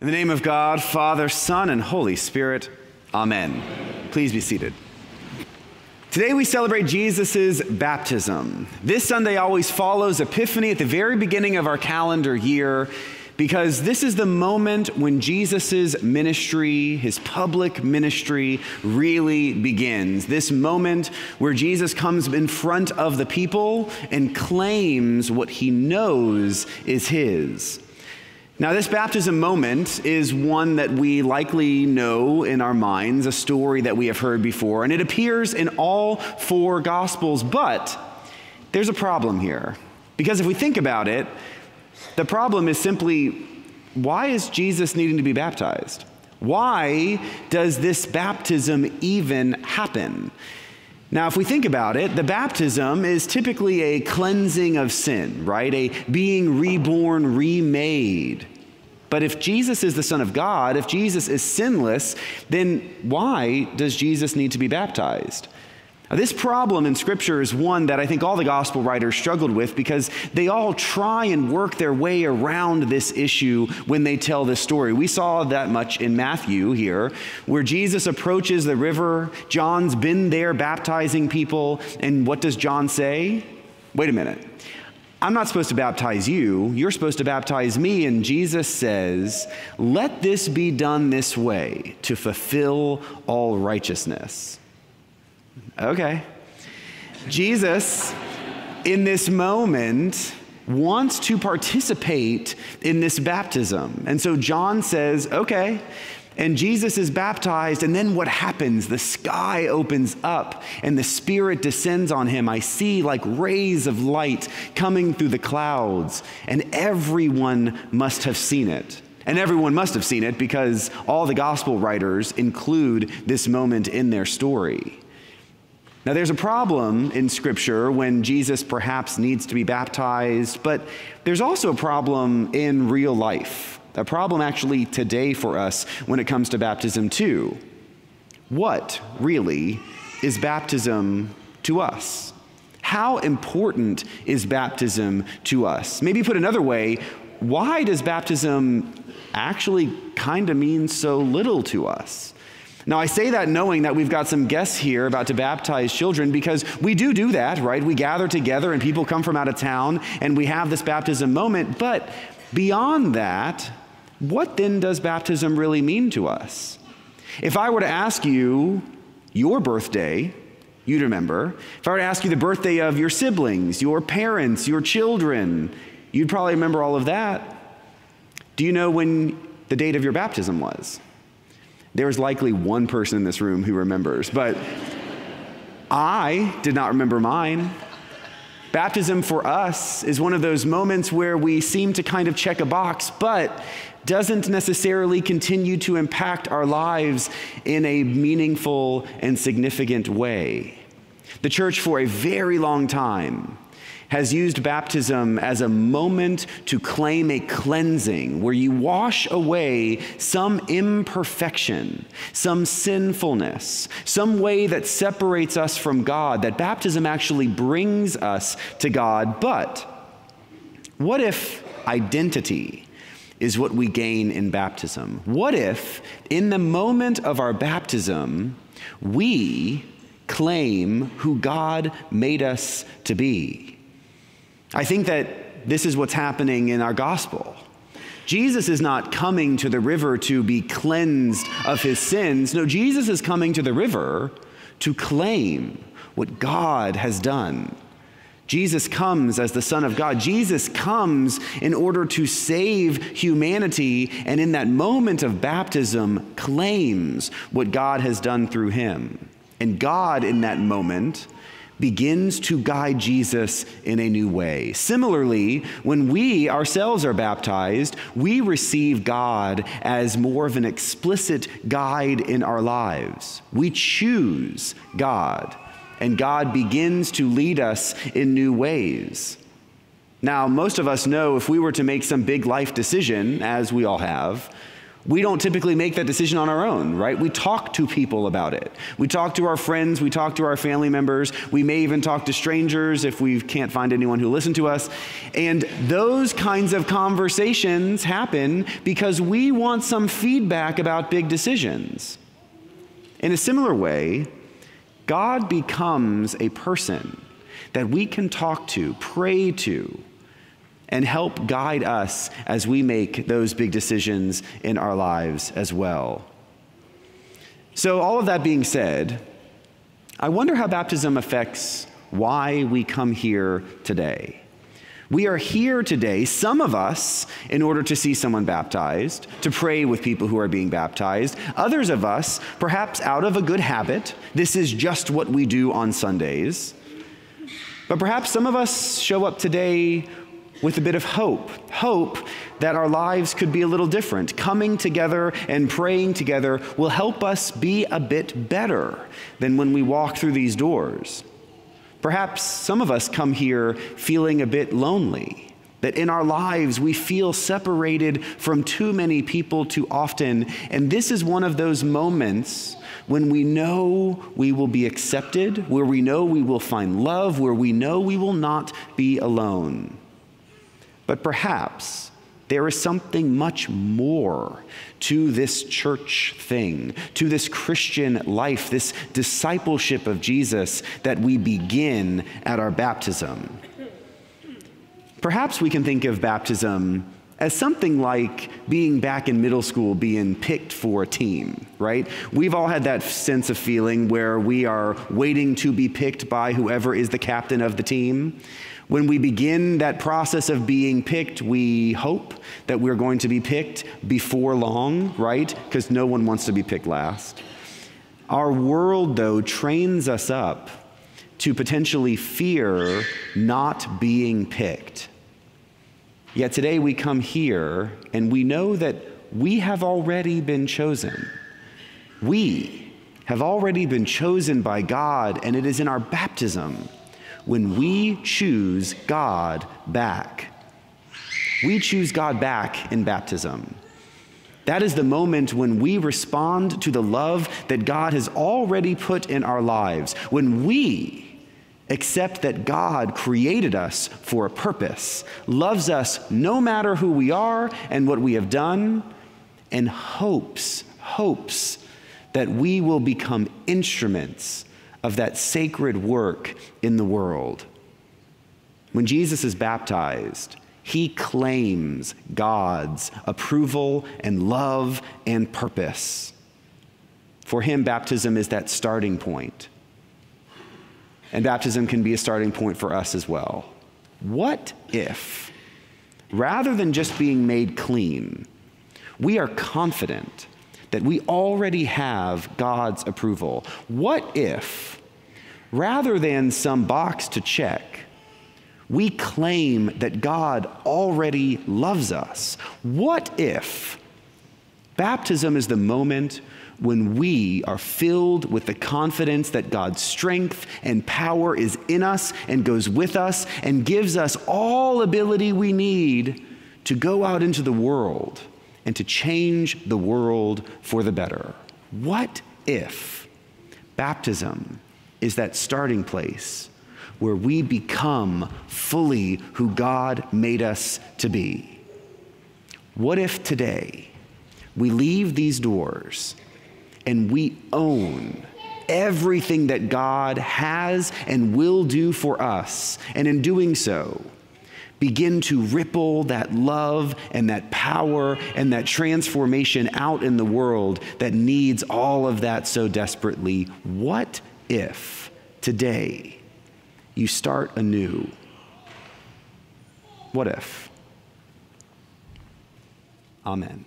In the name of God, Father, Son, and Holy Spirit, Amen. Please be seated. Today we celebrate Jesus' baptism. This Sunday always follows Epiphany at the very beginning of our calendar year because this is the moment when Jesus' ministry, his public ministry, really begins. This moment where Jesus comes in front of the people and claims what he knows is his. Now, this baptism moment is one that we likely know in our minds, a story that we have heard before, and it appears in all four Gospels. But there's a problem here. Because if we think about it, the problem is simply why is Jesus needing to be baptized? Why does this baptism even happen? Now, if we think about it, the baptism is typically a cleansing of sin, right? A being reborn, remade. But if Jesus is the Son of God, if Jesus is sinless, then why does Jesus need to be baptized? Now, this problem in Scripture is one that I think all the gospel writers struggled with because they all try and work their way around this issue when they tell this story. We saw that much in Matthew here, where Jesus approaches the river. John's been there baptizing people. And what does John say? Wait a minute. I'm not supposed to baptize you. You're supposed to baptize me. And Jesus says, Let this be done this way to fulfill all righteousness. Okay. Jesus, in this moment, wants to participate in this baptism. And so John says, okay. And Jesus is baptized, and then what happens? The sky opens up and the Spirit descends on him. I see like rays of light coming through the clouds, and everyone must have seen it. And everyone must have seen it because all the gospel writers include this moment in their story. Now, there's a problem in Scripture when Jesus perhaps needs to be baptized, but there's also a problem in real life. A problem actually today for us when it comes to baptism, too. What really is baptism to us? How important is baptism to us? Maybe put another way, why does baptism actually kind of mean so little to us? Now, I say that knowing that we've got some guests here about to baptize children because we do do that, right? We gather together and people come from out of town and we have this baptism moment. But beyond that, what then does baptism really mean to us? If I were to ask you your birthday, you'd remember. If I were to ask you the birthday of your siblings, your parents, your children, you'd probably remember all of that. Do you know when the date of your baptism was? There's likely one person in this room who remembers, but I did not remember mine. Baptism for us is one of those moments where we seem to kind of check a box, but doesn't necessarily continue to impact our lives in a meaningful and significant way. The church, for a very long time, has used baptism as a moment to claim a cleansing where you wash away some imperfection, some sinfulness, some way that separates us from God, that baptism actually brings us to God. But what if identity? Is what we gain in baptism. What if, in the moment of our baptism, we claim who God made us to be? I think that this is what's happening in our gospel. Jesus is not coming to the river to be cleansed of his sins. No, Jesus is coming to the river to claim what God has done. Jesus comes as the Son of God. Jesus comes in order to save humanity, and in that moment of baptism, claims what God has done through him. And God, in that moment, begins to guide Jesus in a new way. Similarly, when we ourselves are baptized, we receive God as more of an explicit guide in our lives. We choose God, and God begins to lead us in new ways. Now, most of us know if we were to make some big life decision, as we all have, We don't typically make that decision on our own, right? We talk to people about it. We talk to our friends, we talk to our family members, we may even talk to strangers if we can't find anyone who listen to us. And those kinds of conversations happen because we want some feedback about big decisions. In a similar way, God becomes a person that we can talk to, pray to, and help guide us as we make those big decisions in our lives as well. So, all of that being said, I wonder how baptism affects why we come here today. We are here today, some of us, in order to see someone baptized, to pray with people who are being baptized. Others of us, perhaps out of a good habit, this is just what we do on Sundays. But perhaps some of us show up today with a bit of hope hope that our lives could be a little different. Coming together and praying together will help us be a bit better than when we walk through these doors. Perhaps some of us come here feeling a bit lonely, that in our lives we feel separated from too many people too often. And this is one of those moments when we know we will be accepted, where we know we will find love, where we know we will not be alone. But perhaps there is something much more to this church thing, to this Christian life, this discipleship of Jesus that we begin at our baptism. Perhaps we can think of baptism as something like being back in middle school being picked for a team, right? We've all had that sense of feeling where we are waiting to be picked by whoever is the captain of the team. When we begin that process of being picked, we hope that we're going to be picked before long, right? Because no one wants to be picked last. Our world, though, trains us up to potentially fear not being picked. Yet today we come here and we know that we have already been chosen. We have already been chosen by God, and it is in our baptism when we choose God back. We choose God back in baptism. That is the moment when we respond to the love that God has already put in our lives. When we accept that God created us for a purpose, loves us no matter who we are and what we have done, and hopes, hopes that we will become instruments of that sacred work in the world. When Jesus is baptized, he claims God's approval and love and purpose. For him, baptism is that starting point. And baptism can be a starting point for us as well. What if, rather than just being made clean, we are confident that we already have God's approval. What if, rather than some box to check, we claim that God already loves us? What if baptism is the moment when we are filled with the confidence that God's strength and power is in us and goes with us and gives us all ability we need to go out into the world and to change the world for the better. What if baptism is that starting place where we become fully who God made us to be? What if today we leave these doors and we own everything that God has and will do for us, and in doing so, begin to ripple that love and that power and that transformation out in the world that needs all of that so desperately. What if today you start anew? What if? Amen.